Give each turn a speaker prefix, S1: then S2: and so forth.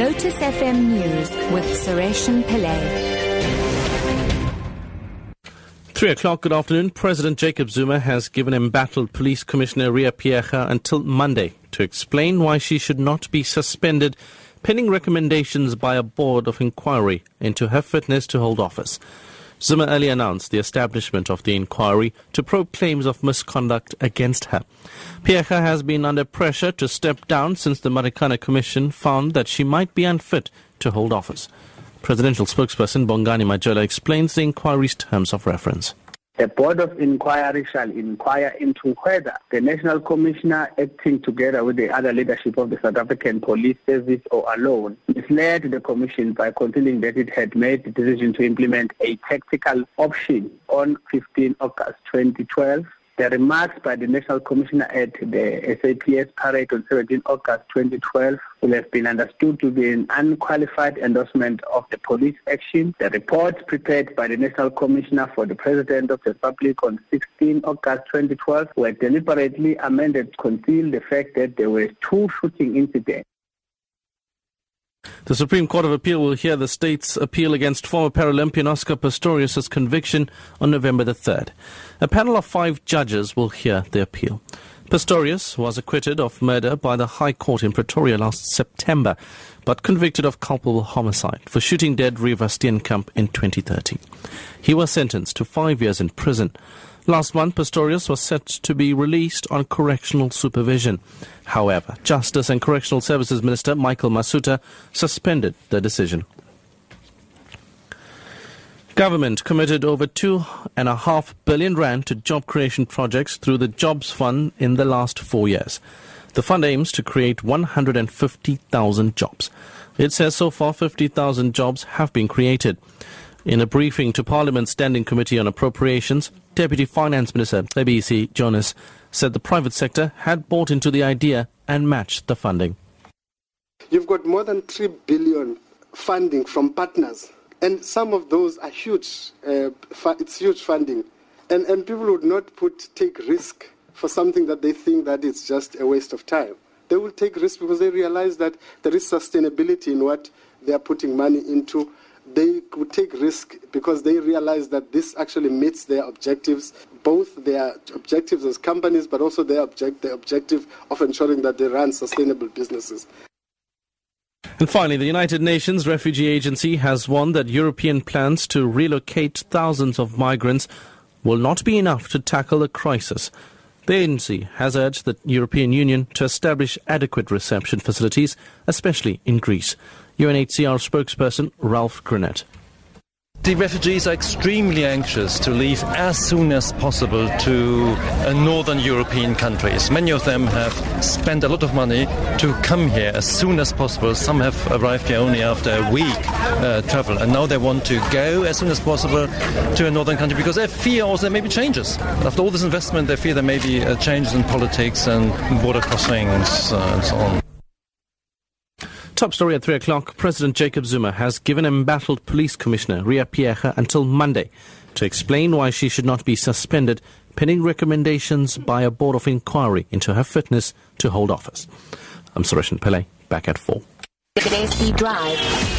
S1: Lotus FM News with Sureshan Pillay.
S2: Three o'clock, good afternoon. President Jacob Zuma has given embattled Police Commissioner Ria Phiyega until Monday to explain why she should not be suspended pending recommendations by a board of inquiry into her fitness to hold office. Zuma earlier announced the establishment of the inquiry to probe claims of misconduct against her. Phiyega has been under pressure to step down since the Marikana Commission found that she might be unfit to hold office. Presidential spokesperson Bongani Majola explains the inquiry's terms of reference.
S3: The Board of Inquiry shall inquire into whether the National Commissioner, acting together with the other leadership of the South African Police Service or alone, misled the Commission by concealing that it had made the decision to implement a tactical option on 15 August 2012 the remarks by the National Commissioner at the SAPS parade on 17 August 2012 will have been understood to be an unqualified endorsement of the police action. The reports prepared by the National Commissioner for the President of the Republic on 16 August 2012 were deliberately amended to conceal the fact that there were two shooting incidents.
S2: The Supreme Court of Appeal will hear the state's appeal against former Paralympian Oscar Pistorius' conviction on November the 3rd. A panel of five judges will hear the appeal. Pistorius was acquitted of murder by the High Court in Pretoria last September, but convicted of culpable homicide for shooting dead Reeva Steenkamp in 2013. He was sentenced to five years in prison. Last month, Pistorius was set to be released on correctional supervision. However, Justice and Correctional Services Minister Michael Masutha suspended the decision. Government committed over two and a half billion rand to job creation projects through the Jobs Fund in the last four years. The fund aims to create 150,000 jobs. It says so far 50,000 jobs have been created. In a briefing to Parliament's Standing Committee on Appropriations, Deputy Finance Minister Mcebisi Jonas said the private sector had bought into the idea and matched the funding.
S4: You've got more than 3 billion funding from partners, and some of those are huge. Uh, it's huge funding, and, and people would not put take risk for something that they think that it's just a waste of time. They will take risk because they realize that there is sustainability in what they are putting money into they would take risk because they realize that this actually meets their objectives, both their objectives as companies, but also their object, the objective of ensuring that they run sustainable businesses.
S2: And finally, the United Nations Refugee Agency has warned that European plans to relocate thousands of migrants will not be enough to tackle the crisis. The agency has urged the European Union to establish adequate reception facilities, especially in Greece. UNHCR spokesperson Ralph Grunet.
S5: The refugees are extremely anxious to leave as soon as possible to uh, northern European countries. Many of them have spent a lot of money to come here as soon as possible. Some have arrived here only after a week uh, travel, and now they want to go as soon as possible to a northern country because they fear also there may be changes. After all this investment, they fear there may be uh, changes in politics and border crossings uh, and so on.
S2: Top story at 3 o'clock. President Jacob Zuma has given embattled police commissioner Ria Phiyega until Monday to explain why she should not be suspended pending recommendations by a board of inquiry into her fitness to hold office. I'm Suresh Pillay, back at 4.
S1: Drive.